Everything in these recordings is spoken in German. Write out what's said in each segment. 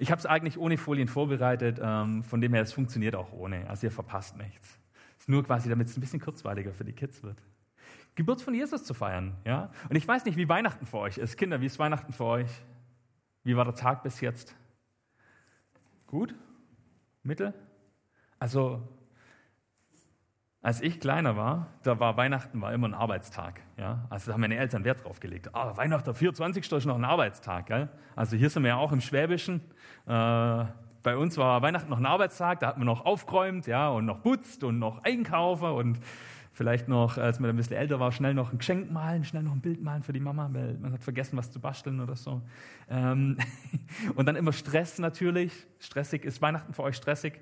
Ich habe es eigentlich ohne Folien vorbereitet, ähm, von dem her, es funktioniert auch ohne. Also ihr verpasst nichts. Es ist nur quasi, damit es ein bisschen kurzweiliger für die Kids wird. Geburt von Jesus zu feiern, ja. Und ich weiß nicht, wie Weihnachten für euch ist. Kinder, wie ist Weihnachten für euch? Wie war der Tag bis jetzt? Gut? Mittel? Also als ich kleiner war, da war Weihnachten war immer ein Arbeitstag. Ja? Also da haben meine Eltern Wert drauf gelegt. Ah, Weihnachten, der 24. ist noch ein Arbeitstag. Gell? Also hier sind wir ja auch im Schwäbischen. Äh, bei uns war Weihnachten noch ein Arbeitstag, da hat man noch aufgeräumt ja, und noch putzt und noch einkaufen und vielleicht noch, als man ein bisschen älter war, schnell noch ein Geschenk malen, schnell noch ein Bild malen für die Mama, weil man hat vergessen, was zu basteln oder so. Ähm, und dann immer Stress natürlich. Stressig. Ist Weihnachten für euch stressig?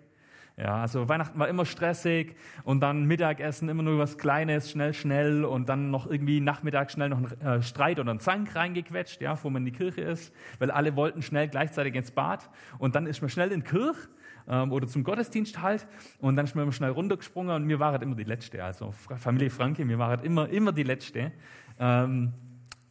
Ja, also Weihnachten war immer stressig und dann Mittagessen immer nur was Kleines, schnell, schnell und dann noch irgendwie Nachmittag schnell noch ein äh, Streit oder ein Zank reingequetscht, ja, wo man in die Kirche ist, weil alle wollten schnell gleichzeitig ins Bad und dann ist man schnell in die Kirche ähm, oder zum Gottesdienst halt und dann ist man immer schnell runtergesprungen und mir war halt immer die Letzte, also Familie Franke, mir war halt immer, immer die Letzte. Ähm,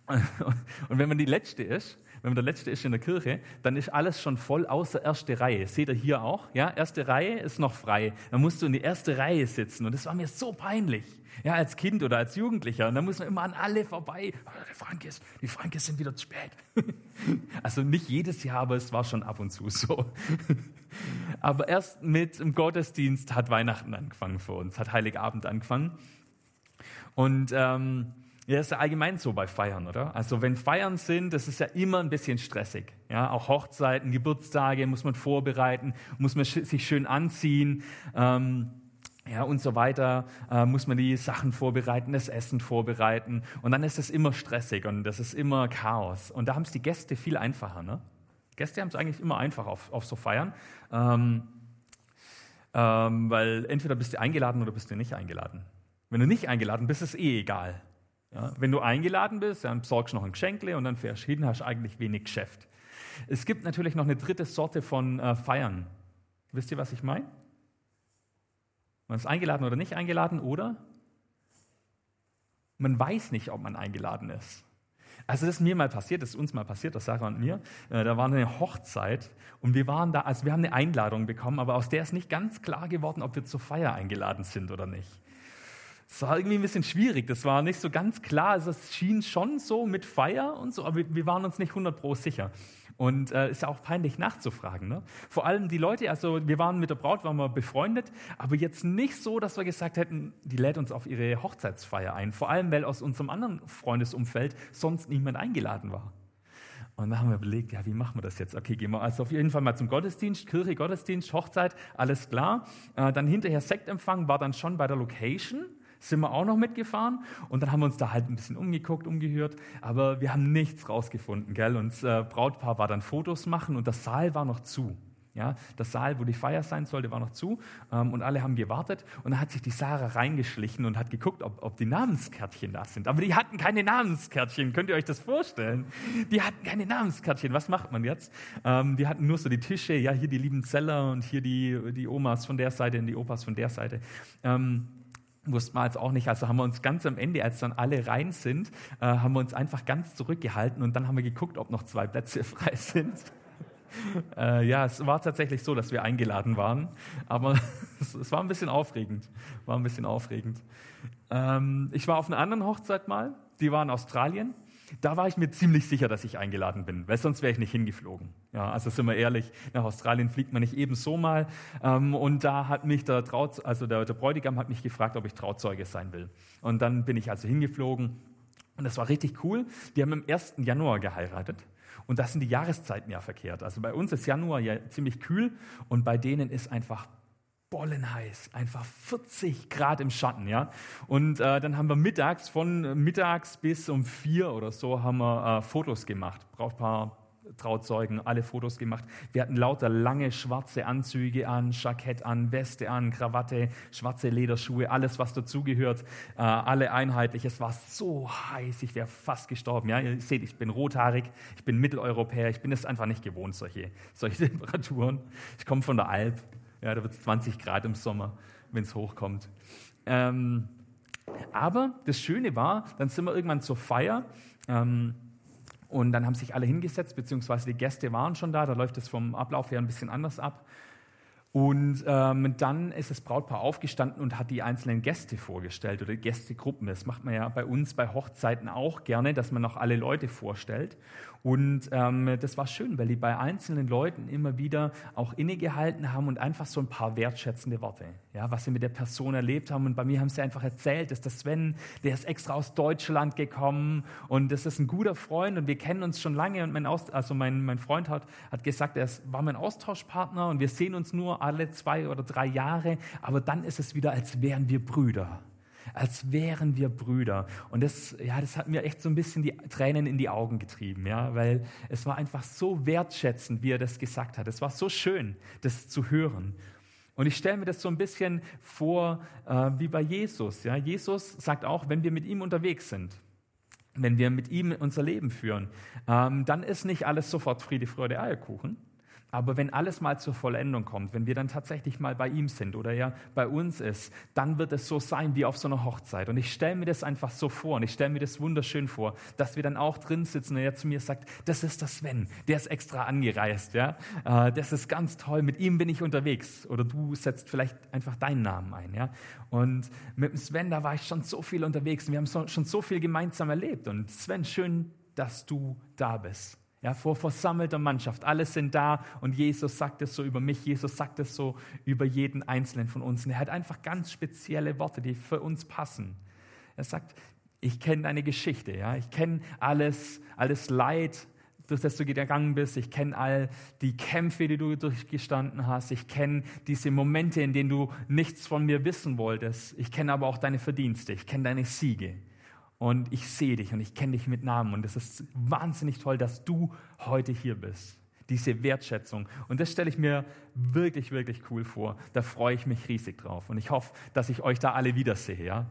und wenn man die Letzte ist, wenn man der Letzte ist in der Kirche, dann ist alles schon voll außer erste Reihe. Seht ihr hier auch? Ja, erste Reihe ist noch frei. Dann musst du in die erste Reihe sitzen. Und das war mir so peinlich. Ja, als Kind oder als Jugendlicher. Und dann muss man immer an alle vorbei. Oh, die Frankes, die Frankes sind wieder zu spät. Also nicht jedes Jahr, aber es war schon ab und zu so. Aber erst mit dem Gottesdienst hat Weihnachten angefangen für uns, hat Heiligabend angefangen. Und ähm, ja, ist ja allgemein so bei Feiern, oder? Also wenn Feiern sind, das ist ja immer ein bisschen stressig. Ja, auch Hochzeiten, Geburtstage muss man vorbereiten, muss man sich schön anziehen. Ähm, ja, und so weiter, äh, muss man die Sachen vorbereiten, das Essen vorbereiten. Und dann ist es immer stressig und das ist immer Chaos. Und da haben es die Gäste viel einfacher. Ne? Gäste haben es eigentlich immer einfach auf, auf so Feiern. Ähm, ähm, weil entweder bist du eingeladen oder bist du nicht eingeladen. Wenn du nicht eingeladen bist, ist es eh egal. Ja, wenn du eingeladen bist, dann besorgst du noch ein Geschenkle und dann fährst du hin, hast eigentlich wenig Geschäft. Es gibt natürlich noch eine dritte Sorte von äh, Feiern. Wisst ihr, was ich meine? Man ist eingeladen oder nicht eingeladen oder man weiß nicht, ob man eingeladen ist. Also das ist mir mal passiert, das ist uns mal passiert, das Sarah und mir. Äh, da war eine Hochzeit und wir waren da, also wir haben eine Einladung bekommen, aber aus der ist nicht ganz klar geworden, ob wir zur Feier eingeladen sind oder nicht. Es war irgendwie ein bisschen schwierig. Das war nicht so ganz klar. Also es schien schon so mit Feier und so, aber wir waren uns nicht 100 pro sicher. Und äh, ist ja auch peinlich nachzufragen. Ne? Vor allem die Leute, also wir waren mit der Braut, waren wir befreundet, aber jetzt nicht so, dass wir gesagt hätten, die lädt uns auf ihre Hochzeitsfeier ein. Vor allem, weil aus unserem anderen Freundesumfeld sonst niemand eingeladen war. Und dann haben wir überlegt, ja, wie machen wir das jetzt? Okay, gehen wir also auf jeden Fall mal zum Gottesdienst, Kirche, Gottesdienst, Hochzeit, alles klar. Äh, dann hinterher Sektempfang war dann schon bei der Location sind wir auch noch mitgefahren und dann haben wir uns da halt ein bisschen umgeguckt, umgehört, aber wir haben nichts rausgefunden, gell? Und das äh, Brautpaar war dann Fotos machen und das Saal war noch zu. Ja, das Saal, wo die Feier sein sollte, war noch zu ähm, und alle haben gewartet und dann hat sich die Sarah reingeschlichen und hat geguckt, ob, ob die Namenskärtchen da sind. Aber die hatten keine Namenskärtchen, könnt ihr euch das vorstellen? Die hatten keine Namenskärtchen. Was macht man jetzt? Ähm, die hatten nur so die Tische, ja, hier die lieben Zeller und hier die, die Omas von der Seite und die Opas von der Seite. Ähm, wussten wir jetzt auch nicht. Also haben wir uns ganz am Ende, als dann alle rein sind, äh, haben wir uns einfach ganz zurückgehalten und dann haben wir geguckt, ob noch zwei Plätze frei sind. äh, ja, es war tatsächlich so, dass wir eingeladen waren, aber es, es war ein bisschen aufregend. War ein bisschen aufregend. Ähm, ich war auf einer anderen Hochzeit mal, die war in Australien da war ich mir ziemlich sicher, dass ich eingeladen bin, weil sonst wäre ich nicht hingeflogen. Ja, also sind wir ehrlich, nach Australien fliegt man nicht ebenso mal. Ähm, und da hat mich der, Trauz, also der, der Bräutigam hat mich gefragt, ob ich Trauzeuge sein will. Und dann bin ich also hingeflogen. Und das war richtig cool. Die haben im 1. Januar geheiratet. Und das sind die Jahreszeiten ja verkehrt. Also bei uns ist Januar ja ziemlich kühl und bei denen ist einfach bollenheiß, einfach 40 Grad im Schatten, ja. Und äh, dann haben wir mittags, von mittags bis um vier oder so, haben wir äh, Fotos gemacht. Brautpaar, Trauzeugen, alle Fotos gemacht. Wir hatten lauter lange schwarze Anzüge an, Jackett an, Weste an, Krawatte, schwarze Lederschuhe, alles was dazugehört, äh, alle einheitlich. Es war so heiß, ich wäre fast gestorben. Ja, ihr seht, ich bin rothaarig, ich bin Mitteleuropäer, ich bin es einfach nicht gewohnt solche solche Temperaturen. Ich komme von der Alp. Ja, da wird es 20 Grad im Sommer, wenn es hochkommt. Ähm, aber das Schöne war, dann sind wir irgendwann zur Feier. Ähm, Und dann haben sich alle hingesetzt, beziehungsweise die Gäste waren schon da. Da läuft es vom Ablauf her ein bisschen anders ab. Und ähm, dann ist das Brautpaar aufgestanden und hat die einzelnen Gäste vorgestellt oder Gästegruppen. Das macht man ja bei uns bei Hochzeiten auch gerne, dass man noch alle Leute vorstellt. Und ähm, das war schön, weil die bei einzelnen Leuten immer wieder auch innegehalten haben und einfach so ein paar wertschätzende Worte, ja, was sie mit der Person erlebt haben. Und bei mir haben sie einfach erzählt, dass der Sven, der ist extra aus Deutschland gekommen und das ist ein guter Freund und wir kennen uns schon lange. Und mein, Aust also mein, mein Freund hat, hat gesagt, er ist, war mein Austauschpartner und wir sehen uns nur alle zwei oder drei Jahre, aber dann ist es wieder, als wären wir Brüder als wären wir Brüder. Und das, ja, das hat mir echt so ein bisschen die Tränen in die Augen getrieben, ja, weil es war einfach so wertschätzend, wie er das gesagt hat. Es war so schön, das zu hören. Und ich stelle mir das so ein bisschen vor äh, wie bei Jesus. Ja? Jesus sagt auch, wenn wir mit ihm unterwegs sind, wenn wir mit ihm unser Leben führen, ähm, dann ist nicht alles sofort Friede, Freude, Eierkuchen, aber wenn alles mal zur Vollendung kommt, wenn wir dann tatsächlich mal bei ihm sind oder er bei uns ist, dann wird es so sein wie auf so einer Hochzeit. Und ich stelle mir das einfach so vor und ich stelle mir das wunderschön vor, dass wir dann auch drin sitzen und er zu mir sagt, das ist der Sven, der ist extra angereist, ja, äh, das ist ganz toll, mit ihm bin ich unterwegs. Oder du setzt vielleicht einfach deinen Namen ein, ja. Und mit dem Sven, da war ich schon so viel unterwegs und wir haben schon so viel gemeinsam erlebt. Und Sven, schön, dass du da bist. Ja, vor versammelter Mannschaft. Alle sind da und Jesus sagt es so über mich, Jesus sagt es so über jeden Einzelnen von uns. Und er hat einfach ganz spezielle Worte, die für uns passen. Er sagt, ich kenne deine Geschichte, ja, ich kenne alles, alles Leid, durch das du gegangen bist. Ich kenne all die Kämpfe, die du durchgestanden hast. Ich kenne diese Momente, in denen du nichts von mir wissen wolltest. Ich kenne aber auch deine Verdienste. Ich kenne deine Siege und ich sehe dich und ich kenne dich mit Namen und es ist wahnsinnig toll, dass du heute hier bist. Diese Wertschätzung. Und das stelle ich mir wirklich, wirklich cool vor. Da freue ich mich riesig drauf. Und ich hoffe, dass ich euch da alle wiedersehe. Ja?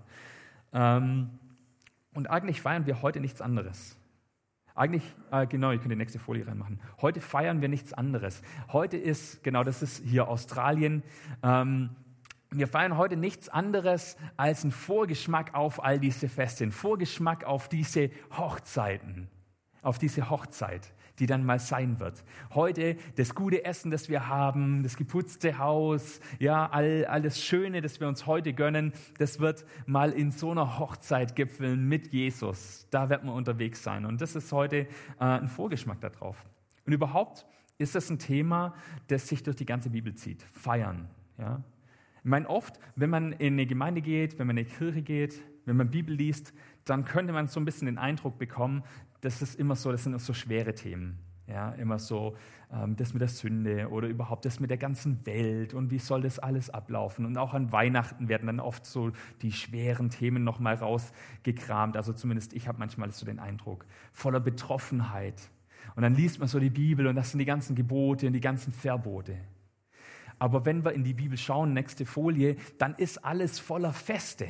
Ähm, und eigentlich feiern wir heute nichts anderes. Eigentlich, äh, genau, ihr könnt die nächste Folie reinmachen. Heute feiern wir nichts anderes. Heute ist, genau, das ist hier Australien. Ähm, wir feiern heute nichts anderes als einen Vorgeschmack auf all diese Feste, einen Vorgeschmack auf diese Hochzeiten, auf diese Hochzeit, die dann mal sein wird. Heute das gute Essen, das wir haben, das geputzte Haus, ja, all, alles Schöne, das wir uns heute gönnen, das wird mal in so einer Hochzeit gipfeln mit Jesus. Da wird man unterwegs sein. Und das ist heute äh, ein Vorgeschmack darauf. Und überhaupt ist das ein Thema, das sich durch die ganze Bibel zieht. Feiern, ja. Ich meine, oft, wenn man in eine Gemeinde geht, wenn man in eine Kirche geht, wenn man Bibel liest, dann könnte man so ein bisschen den Eindruck bekommen, das ist immer so, das sind so schwere Themen. Ja, immer so ähm, das mit der Sünde oder überhaupt das mit der ganzen Welt und wie soll das alles ablaufen. Und auch an Weihnachten werden dann oft so die schweren Themen nochmal rausgekramt. Also zumindest ich habe manchmal so den Eindruck, voller Betroffenheit. Und dann liest man so die Bibel und das sind die ganzen Gebote und die ganzen Verbote. Aber wenn wir in die Bibel schauen, nächste Folie, dann ist alles voller Feste.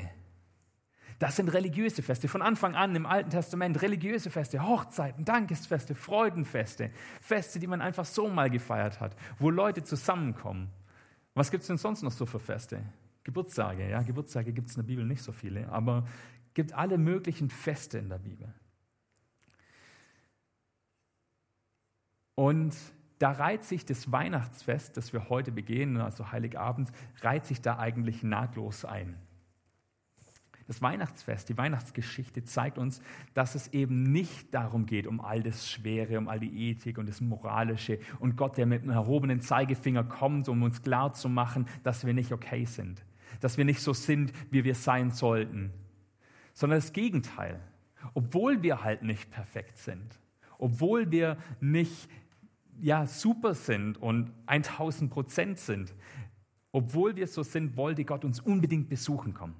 Das sind religiöse Feste. Von Anfang an im Alten Testament religiöse Feste, Hochzeiten, Dankesfeste, Freudenfeste, Feste, die man einfach so mal gefeiert hat, wo Leute zusammenkommen. Was gibt es denn sonst noch so für Feste? Geburtstage, ja, Geburtstage gibt es in der Bibel nicht so viele, aber gibt alle möglichen Feste in der Bibel. Und da reiht sich das Weihnachtsfest, das wir heute begehen, also Heiligabend, reiht sich da eigentlich nahtlos ein. Das Weihnachtsfest, die Weihnachtsgeschichte zeigt uns, dass es eben nicht darum geht, um all das Schwere, um all die Ethik und das Moralische und Gott, der mit einem erhobenen Zeigefinger kommt, um uns klarzumachen, dass wir nicht okay sind, dass wir nicht so sind, wie wir sein sollten, sondern das Gegenteil. Obwohl wir halt nicht perfekt sind, obwohl wir nicht ja, super sind und 1000 Prozent sind, obwohl wir so sind, wollte Gott uns unbedingt besuchen kommen.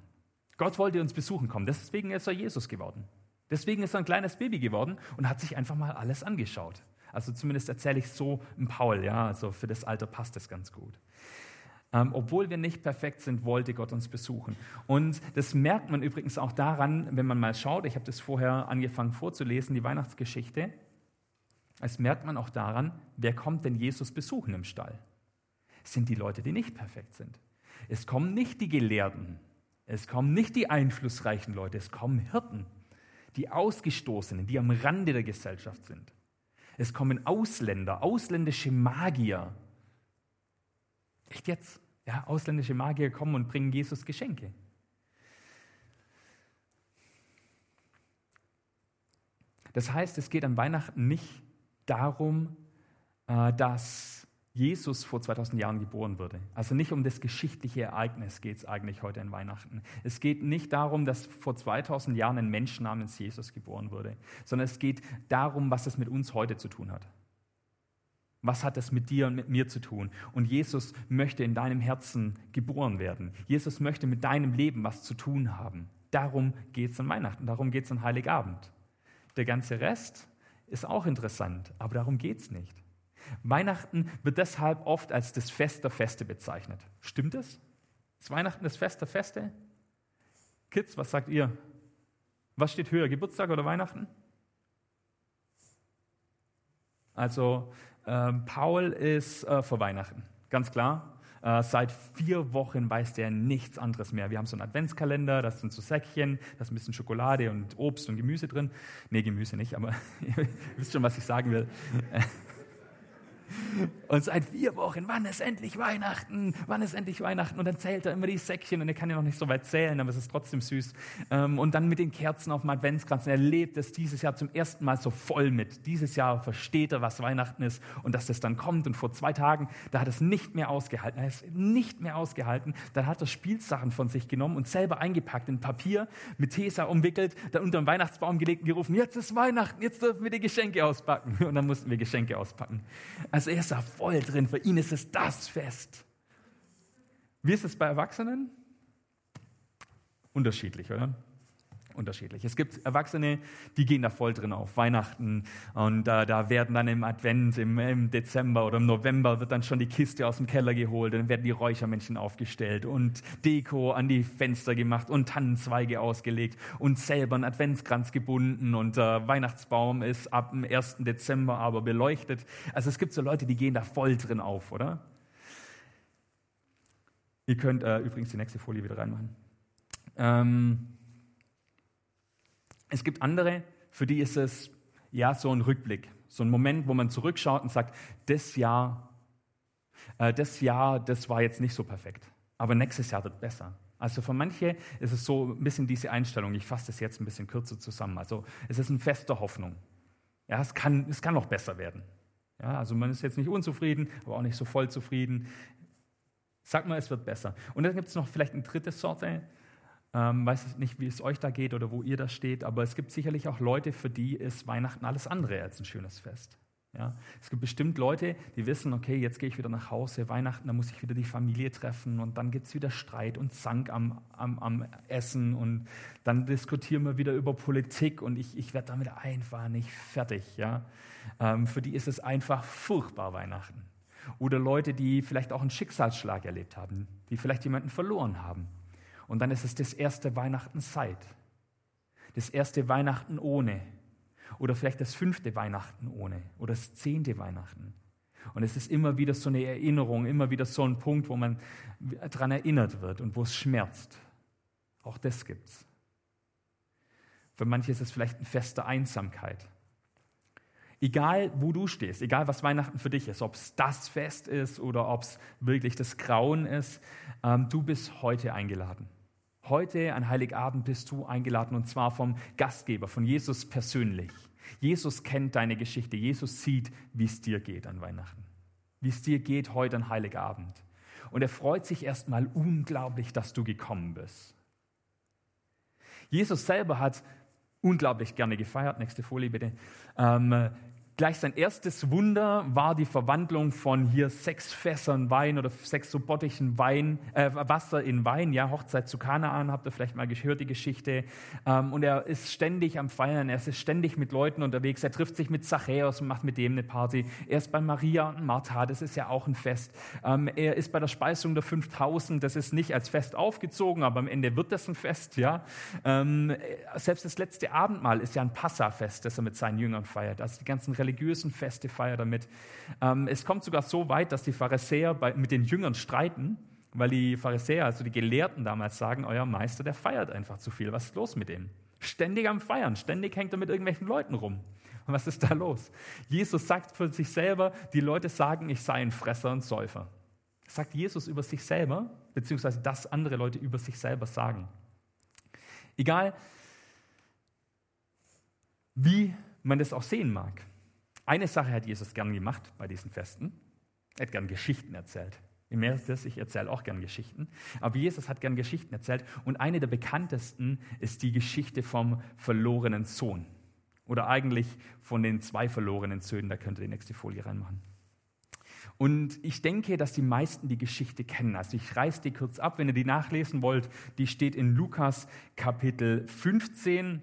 Gott wollte uns besuchen kommen. Deswegen ist er Jesus geworden. Deswegen ist er ein kleines Baby geworden und hat sich einfach mal alles angeschaut. Also zumindest erzähle ich so im Paul, ja, also für das Alter passt das ganz gut. Ähm, obwohl wir nicht perfekt sind, wollte Gott uns besuchen. Und das merkt man übrigens auch daran, wenn man mal schaut, ich habe das vorher angefangen vorzulesen, die Weihnachtsgeschichte. Das merkt man auch daran, wer kommt denn Jesus besuchen im Stall? Es sind die Leute, die nicht perfekt sind. Es kommen nicht die Gelehrten. Es kommen nicht die einflussreichen Leute. Es kommen Hirten. die Ausgestoßenen, die am Rande der Gesellschaft sind. Es kommen Ausländer, ausländische Magier. Echt jetzt? Ja, ausländische Magier kommen und bringen Jesus Geschenke. Das heißt, es geht an Weihnachten nicht darum, äh, dass Jesus vor 2000 Jahren geboren wurde. Also nicht um das geschichtliche Ereignis geht es eigentlich heute in Weihnachten. Es geht nicht darum, dass vor 2000 Jahren ein Mensch namens Jesus geboren wurde, sondern es geht darum, was es mit uns heute zu tun hat. Was hat es mit dir und mit mir zu tun? Und Jesus möchte in deinem Herzen geboren werden. Jesus möchte mit deinem Leben was zu tun haben. Darum geht es an Weihnachten, darum geht es an Heiligabend. Der ganze Rest ist auch interessant, aber darum geht es nicht. Weihnachten wird deshalb oft als das Fest der Feste bezeichnet. Stimmt es? Ist Weihnachten das Fest der Feste? Kids, was sagt ihr? Was steht höher, Geburtstag oder Weihnachten? Also äh, Paul ist äh, vor Weihnachten, ganz klar. Äh, seit vier Wochen weiß der nichts anderes mehr. Wir haben so einen Adventskalender, da sind so Säckchen, da ist ein bisschen Schokolade und Obst und Gemüse drin. Nee, Gemüse nicht, aber ihr wisst schon, was ich sagen will. Und seit vier Wochen, wann ist endlich Weihnachten? Wann ist endlich Weihnachten? Und dann zählt er immer die Säckchen und er kann ja noch nicht so weit zählen, aber es ist trotzdem süß. Ähm, und dann mit den Kerzen auf dem Adventskranz. Und er lebt es dieses Jahr zum ersten Mal so voll mit. Dieses Jahr versteht er, was Weihnachten ist und dass das dann kommt. Und vor zwei Tagen, da hat er es nicht mehr ausgehalten. Er ist nicht mehr ausgehalten. Dann hat er Spielsachen von sich genommen und selber eingepackt in Papier, mit Tesa umwickelt, dann unter den Weihnachtsbaum gelegt und gerufen, jetzt ist Weihnachten, jetzt dürfen wir die Geschenke auspacken. Und dann mussten wir Geschenke auspacken. Also er ist da voll drin. Für ihn ist es das Fest. Wie ist es bei Erwachsenen? Unterschiedlich, oder? Unterschiedlich. Es gibt Erwachsene, die gehen da voll drin auf Weihnachten und äh, da werden dann im Advent, im, im, Dezember oder im November wird dann schon die Kiste aus dem Keller geholt dann werden die Räuchermännchen aufgestellt und Deko an die Fenster gemacht und Tannenzweige ausgelegt und selber ein Adventskranz gebunden und äh, Weihnachtsbaum ist ab dem 1. Dezember aber beleuchtet. Also es gibt so Leute, die gehen da voll drin auf, oder? Ihr könnt äh, übrigens die nächste Folie wieder reinmachen. Ähm, es gibt andere, für die ist es ja so ein Rückblick, so ein Moment, wo man zurückschaut und sagt, das Jahr, äh, das Jahr, das war jetzt nicht so perfekt, aber nächstes Jahr wird besser. Also für manche ist es so ein bisschen diese Einstellung. Ich fasse das jetzt ein bisschen kürzer zusammen. Also es ist ein fester Hoffnung. Ja, es kann, es kann noch besser werden. Ja, also man ist jetzt nicht unzufrieden, aber auch nicht so voll zufrieden. Sag mal, es wird besser. Und dann gibt es noch vielleicht eine dritte Sorte, ähm, weiß nicht, wie es euch da geht oder wo ihr da steht, aber es gibt sicherlich auch Leute, für die ist Weihnachten alles andere als ein schönes Fest. Ja, es gibt bestimmt Leute, die wissen, okay, jetzt gehe ich wieder nach Hause, Weihnachten, da muss ich wieder die Familie treffen und dann gibt es wieder Streit und Zank am, am, am, Essen und dann diskutieren wir wieder über Politik und ich, ich werde damit einfach nicht fertig. Ja? Ähm, für die ist es einfach furchtbar Weihnachten. Oder Leute, die vielleicht auch einen Schicksalsschlag erlebt haben, die vielleicht jemanden verloren haben und dann ist es das erste Weihnachten Zeit. Das erste Weihnachten ohne. Oder vielleicht das fünfte Weihnachten ohne. Oder das zehnte Weihnachten. Und es ist immer wieder so eine Erinnerung, immer wieder so ein Punkt, wo man daran erinnert wird und wo es schmerzt. Auch das gibt's. Für manche ist es vielleicht ein Fest der Einsamkeit. Egal, wo du stehst, egal, was Weihnachten für dich ist, ob es das Fest ist oder ob es wirklich das Grauen ist, ähm, du bist heute eingeladen. Heute an Heiligabend bist du eingeladen und zwar vom Gastgeber, von Jesus persönlich. Jesus kennt deine Geschichte. Jesus sieht, wie es dir geht an Weihnachten. Wie es dir geht heute an Heiligabend. Und er freut sich erstmal unglaublich, dass du gekommen bist. Jesus selber hat unglaublich gerne gefeiert. Nächste Folie bitte. Ähm, Gleich sein erstes Wunder war die Verwandlung von hier sechs Fässern Wein oder sechs so Bottichen Wein, äh, Wasser in Wein. Ja, Hochzeit zu Kanaan, habt ihr vielleicht mal gehört, die Geschichte. Ähm, und er ist ständig am Feiern, er ist ständig mit Leuten unterwegs. Er trifft sich mit Zachäus und macht mit dem eine Party. Er ist bei Maria und Martha, das ist ja auch ein Fest. Ähm, er ist bei der Speisung der 5000, das ist nicht als Fest aufgezogen, aber am Ende wird das ein Fest. Ja, ähm, selbst das letzte Abendmahl ist ja ein Passafest, das er mit seinen Jüngern feiert. Also die ganzen religiösen Feste feiert damit. Ähm, es kommt sogar so weit, dass die Pharisäer mit den Jüngern streiten, weil die Pharisäer, also die Gelehrten damals sagen, euer Meister, der feiert einfach zu viel. Was ist los mit dem? Ständig am Feiern, ständig hängt er mit irgendwelchen Leuten rum. Was ist da los? Jesus sagt für sich selber, die Leute sagen, ich sei ein Fresser und Säufer. sagt Jesus über sich selber, beziehungsweise das andere Leute über sich selber sagen. Egal, wie man das auch sehen mag. Eine Sache hat Jesus gern gemacht bei diesen Festen. Er hat gern Geschichten erzählt. Ihr merkt es, ich erzähle auch gern Geschichten. Aber Jesus hat gern Geschichten erzählt. Und eine der bekanntesten ist die Geschichte vom verlorenen Sohn. Oder eigentlich von den zwei verlorenen Söhnen. Da könnt ihr die nächste Folie reinmachen. Und ich denke, dass die meisten die Geschichte kennen. Also ich reiße die kurz ab, wenn ihr die nachlesen wollt. Die steht in Lukas Kapitel 15.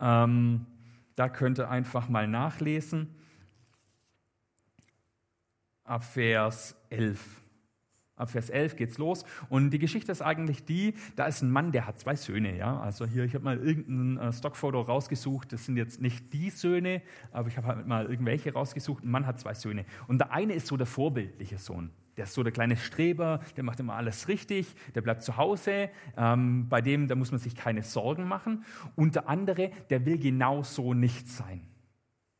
Ähm, da könnt ihr einfach mal nachlesen ab Vers 11. Ab Vers 11 geht's los. Und die Geschichte ist eigentlich die, da ist ein Mann, der hat zwei Söhne. Ja? Also hier, ich habe mal irgendein äh, Stockfoto rausgesucht. Das sind jetzt nicht die Söhne, aber ich habe halt mal irgendwelche rausgesucht. Ein Mann hat zwei Söhne. Und der eine ist so der vorbildliche Sohn. Der ist so der kleine Streber, der macht immer alles richtig, der bleibt zu Hause, ähm, bei dem, da muss man sich keine Sorgen machen. Und der andere, der will genauso nicht sein.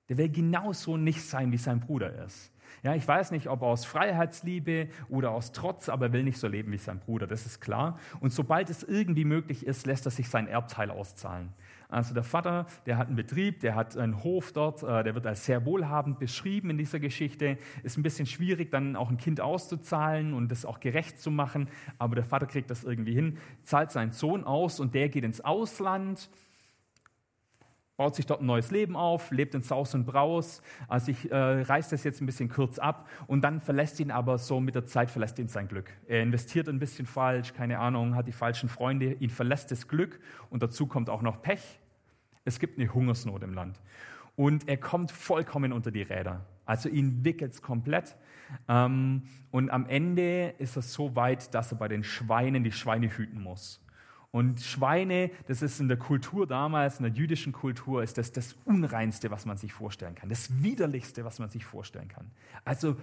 Der will genauso nicht sein, wie sein Bruder ist. Ja, ich weiß nicht, ob aus Freiheitsliebe oder aus Trotz, aber er will nicht so leben wie sein Bruder, das ist klar. Und sobald es irgendwie möglich ist, lässt er sich sein Erbteil auszahlen. Also der Vater, der hat einen Betrieb, der hat einen Hof dort, äh, der wird als sehr wohlhabend beschrieben in dieser Geschichte. Ist ein bisschen schwierig, dann auch ein Kind auszuzahlen und das auch gerecht zu machen, aber der Vater kriegt das irgendwie hin, zahlt seinen Sohn aus und der geht ins Ausland baut sich dort ein neues Leben auf, lebt in Saus und Braus. Also ich äh, reiße das jetzt ein bisschen kurz ab und dann verlässt ihn aber so mit der Zeit verlässt ihn sein Glück. Er investiert ein bisschen falsch, keine Ahnung, hat die falschen Freunde, ihn verlässt das Glück und dazu kommt auch noch Pech. Es gibt eine Hungersnot im Land und er kommt vollkommen unter die Räder. Also ihn wickelt es komplett. Ähm, und am Ende ist es so weit, dass er bei den Schweinen die Schweine hüten muss. Und Schweine, das ist in der Kultur damals, in der jüdischen Kultur, ist das das Unreinste, was man sich vorstellen kann. Das Widerlichste, was man sich vorstellen kann. Also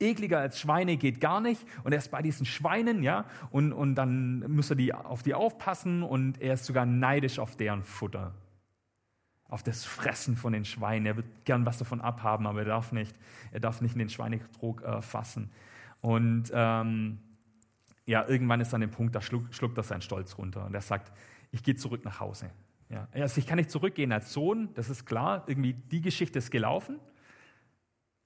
ekliger als Schweine geht gar nicht. Und er ist bei diesen Schweinen, ja, und, und dann muss er die, auf die aufpassen und er ist sogar neidisch auf deren Futter. Auf das Fressen von den Schweinen. Er wird gern was davon abhaben, aber er darf nicht. Er darf nicht in den Schweinetrog äh, fassen. Und ähm, ja, irgendwann ist an dem Punkt, da schluckt, schluckt er seinen Stolz runter und er sagt, ich gehe zurück nach Hause. Ja, also ich kann nicht zurückgehen als Sohn, das ist klar, irgendwie die Geschichte ist gelaufen,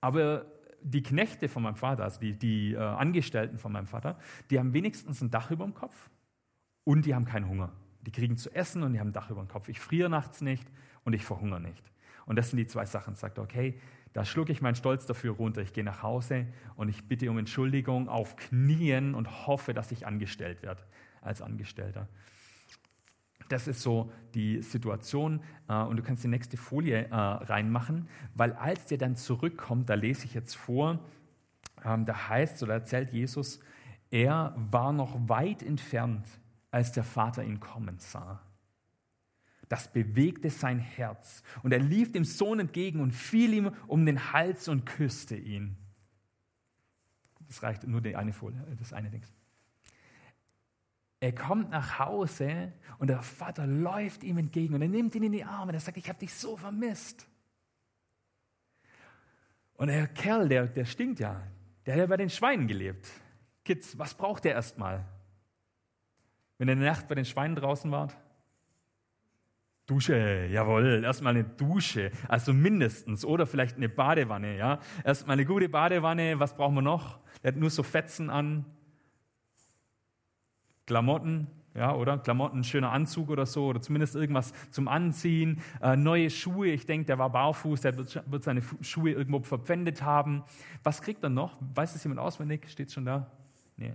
aber die Knechte von meinem Vater, also die, die äh, Angestellten von meinem Vater, die haben wenigstens ein Dach über dem Kopf und die haben keinen Hunger. Die kriegen zu essen und die haben ein Dach über dem Kopf. Ich friere nachts nicht und ich verhungere nicht. Und das sind die zwei Sachen. Sagt, okay, da schlucke ich meinen Stolz dafür runter. Ich gehe nach Hause und ich bitte um Entschuldigung auf Knien und hoffe, dass ich angestellt werde als Angestellter. Das ist so die Situation. Äh, und du kannst die nächste Folie äh, reinmachen, weil als der dann zurückkommt, da lese ich jetzt vor, ähm, da heißt oder erzählt Jesus, er war noch weit entfernt, als der Vater ihn kommen sah. Das bewegte sein Herz. Und er lief dem Sohn entgegen und fiel ihm um den Hals und küsste ihn. Das reicht nur die eine Folie, das eine Ding. Er kommt nach Hause und der Vater läuft ihm entgegen und er nimmt ihn in die Arme. Er sagt, ich habe dich so vermisst. Und der Kerl, der, der stinkt ja. Der hat ja bei den Schweinen gelebt. Kids, was braucht der erstmal? Wenn ihr in der Nacht bei den Schweinen draußen wart? Dusche, jawohl, erstmal eine Dusche, also mindestens, oder vielleicht eine Badewanne, ja. Erstmal eine gute Badewanne, was brauchen wir noch? Der hat nur so Fetzen an, Klamotten, ja, oder? Klamotten, schöner Anzug oder so, oder zumindest irgendwas zum Anziehen, äh, neue Schuhe, ich denke, der war barfuß, der wird, wird seine Schuhe irgendwo verpfändet haben. Was kriegt er noch? Weiß das jemand auswendig? Steht schon da? Nee.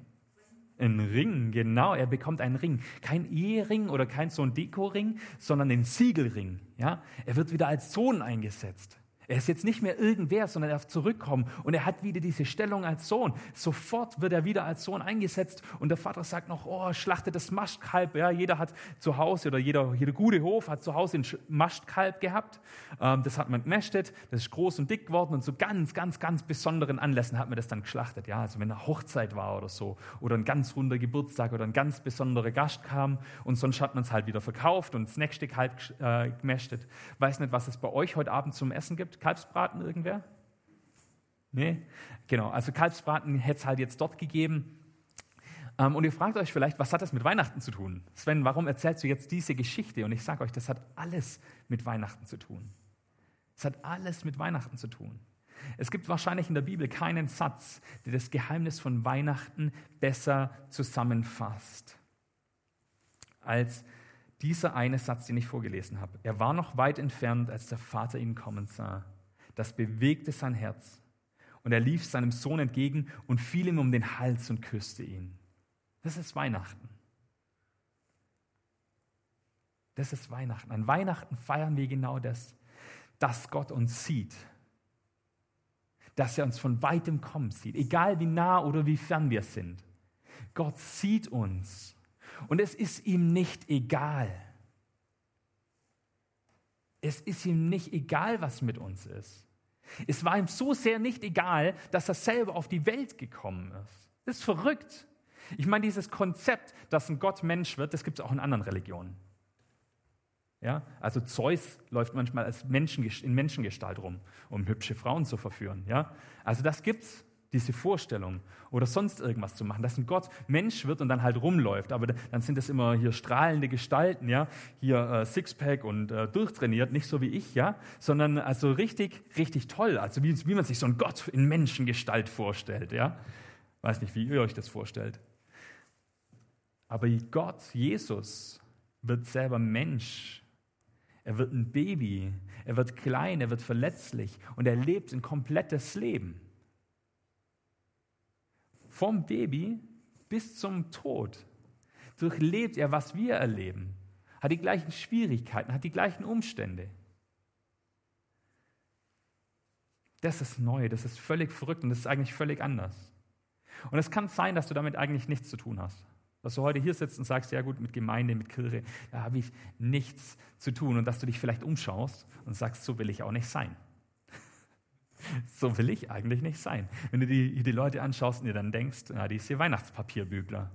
Ein Ring, genau, er bekommt einen Ring. Kein Ehering oder kein so ein Dekoring, sondern den Siegelring. Ja? Er wird wieder als Sohn eingesetzt. Er ist jetzt nicht mehr irgendwer, sondern er darf zurückkommen und er hat wieder diese Stellung als Sohn. Sofort wird er wieder als Sohn eingesetzt und der Vater sagt noch, oh, schlachtet das Mastkalb. Ja, jeder hat zu Hause oder jeder, jeder gute Hof hat zu Hause ein Mastkalb gehabt. Ähm, das hat man gemästet, das ist groß und dick geworden und zu ganz, ganz, ganz besonderen Anlässen hat man das dann geschlachtet. Ja, also wenn eine Hochzeit war oder so oder ein ganz runder Geburtstag oder ein ganz besonderer Gast kam und sonst hat man es halt wieder verkauft und das nächste Kalb äh, gemästet. Weiß nicht, was es bei euch heute Abend zum Essen gibt. Kalbsbraten irgendwer? Nee? Genau, also Kalbsbraten hätte es halt jetzt dort gegeben. Ähm, und ihr fragt euch vielleicht, was hat das mit Weihnachten zu tun? Sven, warum erzählst du jetzt diese Geschichte? Und ich sage euch, das hat alles mit Weihnachten zu tun. Es hat alles mit Weihnachten zu tun. Es gibt wahrscheinlich in der Bibel keinen Satz, der das Geheimnis von Weihnachten besser zusammenfasst als dieser eine Satz, den ich vorgelesen habe. Er war noch weit entfernt, als der Vater ihn kommen sah. Das bewegte sein Herz. Und er lief seinem Sohn entgegen und fiel ihm um den Hals und küsste ihn. Das ist Weihnachten. Das ist Weihnachten. An Weihnachten feiern wir genau das, dass Gott uns sieht. Dass er uns von weitem kommen sieht, egal wie nah oder wie fern wir sind. Gott sieht uns und es ist ihm nicht egal. Es ist ihm nicht egal, was mit uns ist. Es war ihm so sehr nicht egal, dass er selber auf die Welt gekommen ist. Das ist verrückt. Ich meine, dieses Konzept, dass ein Gott Mensch wird, das gibt es auch in anderen Religionen. Ja, also Zeus läuft manchmal als Menschen, in Menschengestalt rum, um hübsche Frauen zu verführen. Ja, also das gibt's diese Vorstellung oder sonst irgendwas zu machen, dass ein Gott Mensch wird und dann halt rumläuft. Aber dann sind das immer hier strahlende Gestalten, ja, hier äh, Sixpack und äh, durchtrainiert, nicht so wie ich, ja, sondern also richtig, richtig toll, also wie, wie man sich so ein Gott in Menschengestalt vorstellt, ja. Weiß nicht, wie ihr euch das vorstellt. Aber Gott, Jesus, wird selber Mensch. Er wird ein Baby, er wird klein, er wird verletzlich und er lebt ein komplettes Leben vom Baby bis zum Tod durchlebt er, was wir erleben, hat die gleichen Schwierigkeiten, hat die gleichen Umstände. Das ist neu, das ist völlig verrückt und das ist eigentlich völlig anders. Und es kann sein, dass du damit eigentlich nichts zu tun hast. Dass du heute hier sitzt und sagst, ja gut, mit Gemeinde, mit Kirche, da habe ich nichts zu tun. Und dass du dich vielleicht umschaust und sagst, so will ich auch nicht sein. So will ich eigentlich nicht sein. Wenn du die, die Leute anschaust und dir dann denkst, na, diese Weihnachtspapierbügler,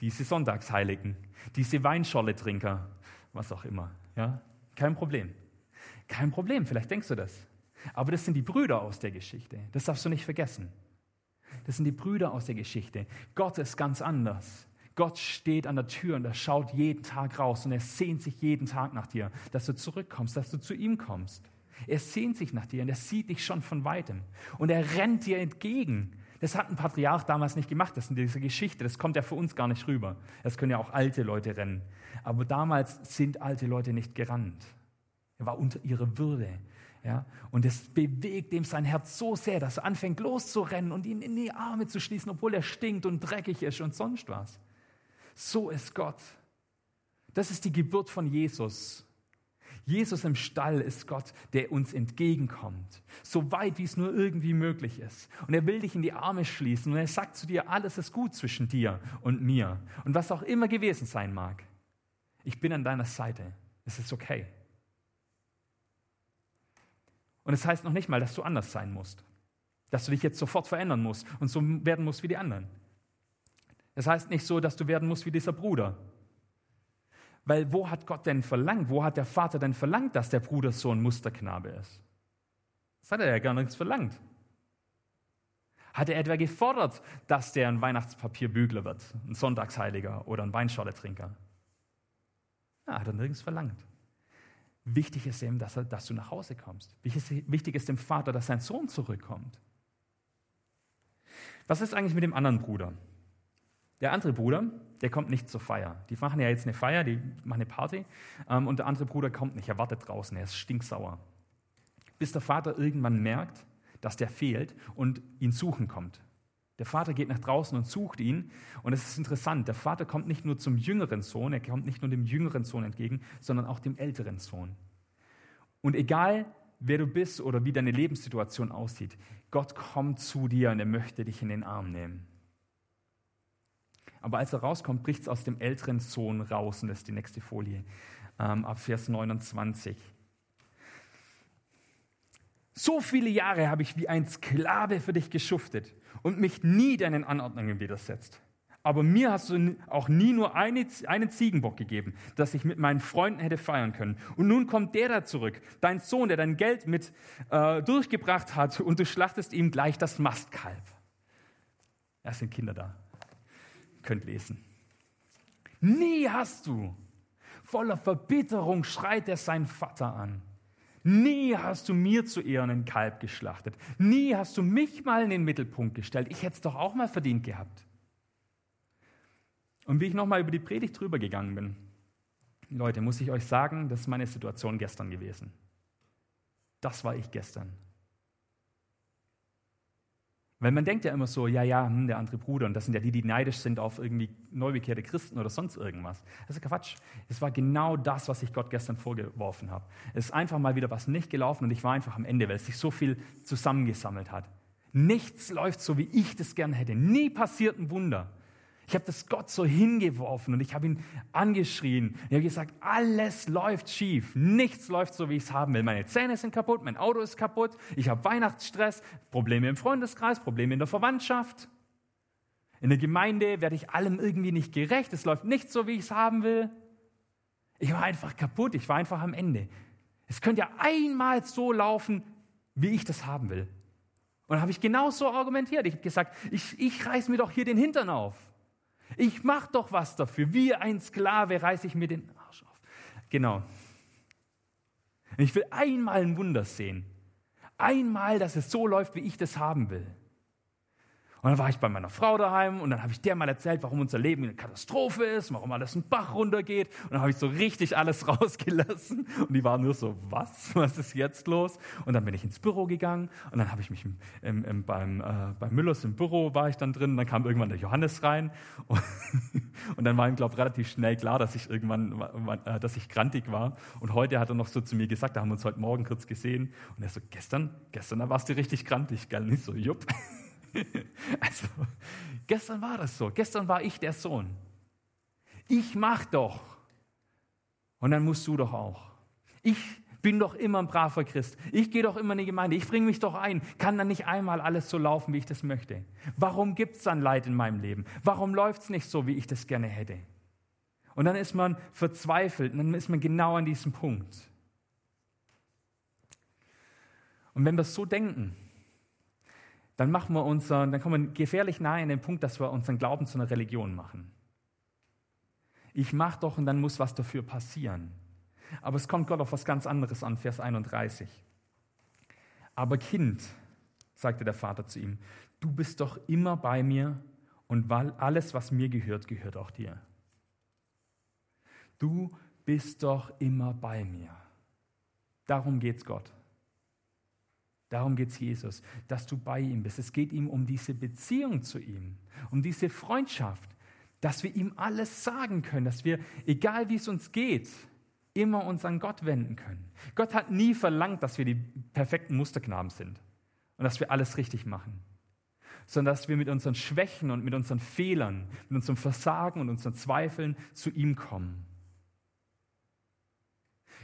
diese Sonntagsheiligen, diese Weinscholle-Trinker, was auch immer. Ja? Kein Problem. Kein Problem, vielleicht denkst du das. Aber das sind die Brüder aus der Geschichte. Das darfst du nicht vergessen. Das sind die Brüder aus der Geschichte. Gott ist ganz anders. Gott steht an der Tür und er schaut jeden Tag raus und er sehnt sich jeden Tag nach dir, dass du zurückkommst, dass du zu ihm kommst. Er sehnt sich nach dir und er sieht dich schon von weitem. Und er rennt dir entgegen. Das hat ein Patriarch damals nicht gemacht, das ist in dieser Geschichte. Das kommt ja für uns gar nicht rüber. Das können ja auch alte Leute rennen. Aber damals sind alte Leute nicht gerannt. Er war unter ihrer Würde. Ja? Und es bewegt ihm sein Herz so sehr, dass er anfängt loszurennen und ihn in die Arme zu schließen, obwohl er stinkt und dreckig ist und sonst was. So ist Gott. Das ist die Geburt von Jesus. Jesus im Stall ist Gott, der uns entgegenkommt, so weit wie es nur irgendwie möglich ist. Und er will dich in die Arme schließen und er sagt zu dir, alles ist gut zwischen dir und mir. Und was auch immer gewesen sein mag, ich bin an deiner Seite. Es ist okay. Und es das heißt noch nicht mal, dass du anders sein musst, dass du dich jetzt sofort verändern musst und so werden musst wie die anderen. Es das heißt nicht so, dass du werden musst wie dieser Bruder, weil wo hat Gott denn verlangt, wo hat der Vater denn verlangt, dass der Bruder so ein Musterknabe ist? Das hat er ja gar nichts verlangt. Hat er etwa gefordert, dass der ein Weihnachtspapierbügler wird, ein Sonntagsheiliger oder ein Weinschorletrinker? Ja, hat er nirgends verlangt. Wichtig ist ihm, dass, dass du nach Hause kommst. Wichtig ist dem Vater, dass sein Sohn zurückkommt. Was ist eigentlich mit dem anderen Bruder? Der andere Bruder, der kommt nicht zur Feier. Die machen ja jetzt eine Feier, die machen eine Party. Ähm, und der andere Bruder kommt nicht, er wartet draußen, er ist stinksauer. Bis der Vater irgendwann merkt, dass der fehlt und ihn suchen kommt. Der Vater geht nach draußen und sucht ihn. Und es ist interessant, der Vater kommt nicht nur zum jüngeren Sohn, er kommt nicht nur dem jüngeren Sohn entgegen, sondern auch dem älteren Sohn. Und egal, wer du bist oder wie deine Lebenssituation aussieht. Gott kommt zu dir und er möchte dich in den Arm nehmen. Aber als er rauskommt, bricht es aus dem älteren Sohn raus. Und das ist die nächste Folie, ähm, ab Vers 29. So viele Jahre habe ich wie ein Sklave für dich geschuftet und mich nie deinen Anordnungen widersetzt. Aber mir hast du auch nie nur eine, einen Ziegenbock gegeben, dass ich mit meinen Freunden hätte feiern können. Und nun kommt der da zurück, dein Sohn, der dein Geld mit äh, durchgebracht hat, und du schlachtest ihm gleich das Mastkalb. Da sind Kinder da. Könnt lesen. Nie hast du. Voller Verbitterung schreit er seinen Vater an. Nie hast du mir zu Ehren ein Kalb geschlachtet. Nie hast du mich mal in den Mittelpunkt gestellt. Ich hätte es doch auch mal verdient gehabt. Und wie ich nochmal über die Predigt drüber gegangen bin, Leute, muss ich euch sagen, das ist meine Situation gestern gewesen. Das war ich gestern. Weil man denkt ja immer so, ja, ja, hm, der andere Bruder, und das sind ja die, die neidisch sind auf irgendwie neubekehrte Christen oder sonst irgendwas. Das ist Quatsch. Es war genau das, was ich Gott gestern vorgeworfen habe. Es ist einfach mal wieder was nicht gelaufen und ich war einfach am Ende, weil es sich so viel zusammengesammelt hat. Nichts läuft so, wie ich das gern hätte. Nie passiert ein Wunder. Ich habe das Gott so hingeworfen und ich habe ihn angeschrien. Ich habe gesagt, alles läuft schief. Nichts läuft so, wie ich es haben will. Meine Zähne sind kaputt, mein Auto ist kaputt, ich habe Weihnachtsstress, Probleme im Freundeskreis, Probleme in der Verwandtschaft. In der Gemeinde werde ich allem irgendwie nicht gerecht. Es läuft nicht so, wie ich es haben will. Ich war einfach kaputt. Ich war einfach am Ende. Es könnte ja einmal so laufen, wie ich das haben will. Und dann habe ich genau so argumentiert. Ich habe gesagt, ich, ich reiß mir doch hier den Hintern auf. Ich mache doch was dafür. Wie ein Sklave reiße ich mir den Arsch auf. Genau. Ich will einmal ein Wunder sehen. Einmal, dass es so läuft, wie ich das haben will. Und dann war ich bei meiner Frau daheim und dann habe ich der mal erzählt, warum unser Leben eine Katastrophe ist, warum alles einen Bach runtergeht. Und dann habe ich so richtig alles rausgelassen. Und die waren nur so, was? Was ist jetzt los? Und dann bin ich ins Büro gegangen und dann habe ich mich im, im, im, beim, äh, beim Müllers im Büro war ich dann drin. Und dann kam irgendwann der Johannes rein. Und, und dann war ihm, glaube ich, relativ schnell klar, dass ich irgendwann, äh, dass ich grantig war. Und heute hat er noch so zu mir gesagt, da haben wir uns heute Morgen kurz gesehen. Und er so, gestern, gestern, da warst du richtig grantig, gell? Nicht so, jupp. Also, gestern war das so. Gestern war ich der Sohn. Ich mach doch. Und dann musst du doch auch. Ich bin doch immer ein braver Christ. Ich gehe doch immer in die Gemeinde. Ich bringe mich doch ein. Kann dann nicht einmal alles so laufen, wie ich das möchte? Warum gibt es dann Leid in meinem Leben? Warum läuft es nicht so, wie ich das gerne hätte? Und dann ist man verzweifelt und dann ist man genau an diesem Punkt. Und wenn wir so denken, dann machen wir unseren, dann kommen wir gefährlich nahe in den Punkt, dass wir unseren Glauben zu einer Religion machen. Ich mache doch und dann muss was dafür passieren. Aber es kommt Gott auf was ganz anderes an, Vers 31. Aber Kind, sagte der Vater zu ihm, du bist doch immer bei mir und alles, was mir gehört, gehört auch dir. Du bist doch immer bei mir. Darum geht's Gott. Darum geht es Jesus, dass du bei ihm bist. Es geht ihm um diese Beziehung zu ihm, um diese Freundschaft, dass wir ihm alles sagen können, dass wir, egal wie es uns geht, immer uns an Gott wenden können. Gott hat nie verlangt, dass wir die perfekten Musterknaben sind und dass wir alles richtig machen, sondern dass wir mit unseren Schwächen und mit unseren Fehlern, mit unserem Versagen und unseren Zweifeln zu ihm kommen.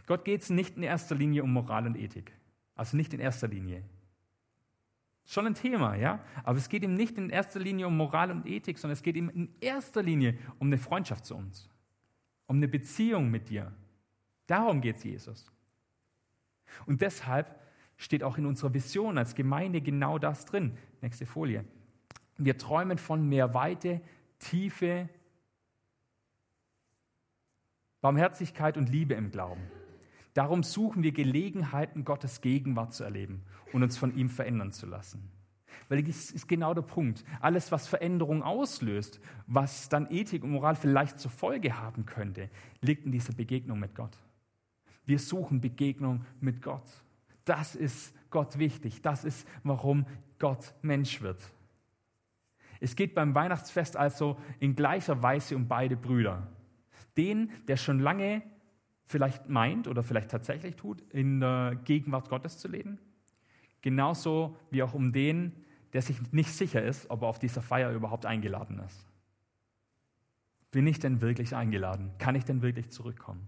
Gott geht es nicht in erster Linie um Moral und Ethik. Also nicht in erster Linie. Schon ein Thema, ja? Aber es geht ihm nicht in erster Linie um Moral und Ethik, sondern es geht ihm in erster Linie um eine Freundschaft zu uns. Um eine Beziehung mit dir. Darum geht es Jesus. Und deshalb steht auch in unserer Vision als Gemeinde genau das drin. Nächste Folie. Wir träumen von mehr Weite, Tiefe, Barmherzigkeit und Liebe im Glauben. Darum suchen wir Gelegenheiten, Gottes Gegenwart zu erleben und uns von ihm verändern zu lassen. Weil das ist genau der Punkt. Alles, was Veränderung auslöst, was dann Ethik und Moral vielleicht zur Folge haben könnte, liegt in dieser Begegnung mit Gott. Wir suchen Begegnung mit Gott. Das ist Gott wichtig. Das ist, warum Gott Mensch wird. Es geht beim Weihnachtsfest also in gleicher Weise um beide Brüder. Den, der schon lange vielleicht meint oder vielleicht tatsächlich tut, in der Gegenwart Gottes zu leben. Genauso wie auch um den, der sich nicht sicher ist, ob er auf dieser Feier überhaupt eingeladen ist. Bin ich denn wirklich eingeladen? Kann ich denn wirklich zurückkommen?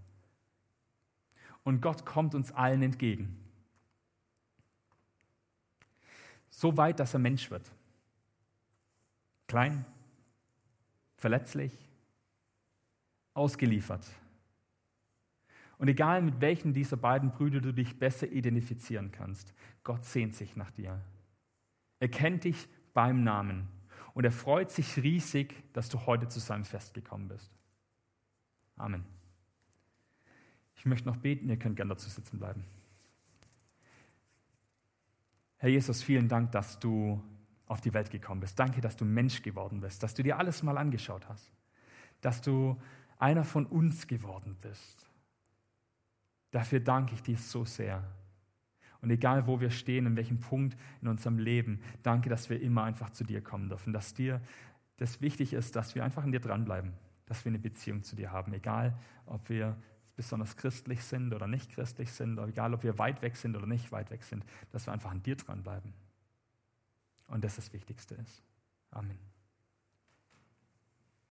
Und Gott kommt uns allen entgegen. So weit, dass er Mensch wird. Klein, verletzlich, ausgeliefert. Und egal mit welchen dieser beiden Brüder du dich besser identifizieren kannst, Gott sehnt sich nach dir. Er kennt dich beim Namen und er freut sich riesig, dass du heute zu seinem Fest gekommen bist. Amen. Ich möchte noch beten, ihr könnt gerne dazu sitzen bleiben. Herr Jesus, vielen Dank, dass du auf die Welt gekommen bist. Danke, dass du Mensch geworden bist, dass du dir alles mal angeschaut hast, dass du einer von uns geworden bist. Dafür danke ich dir so sehr. Und egal, wo wir stehen, in welchem Punkt in unserem Leben, danke, dass wir immer einfach zu dir kommen dürfen, dass dir das wichtig ist, dass wir einfach an dir dranbleiben, dass wir eine Beziehung zu dir haben, egal, ob wir besonders christlich sind oder nicht christlich sind, egal, ob wir weit weg sind oder nicht weit weg sind, dass wir einfach an dir dranbleiben. Und das das Wichtigste ist. Amen.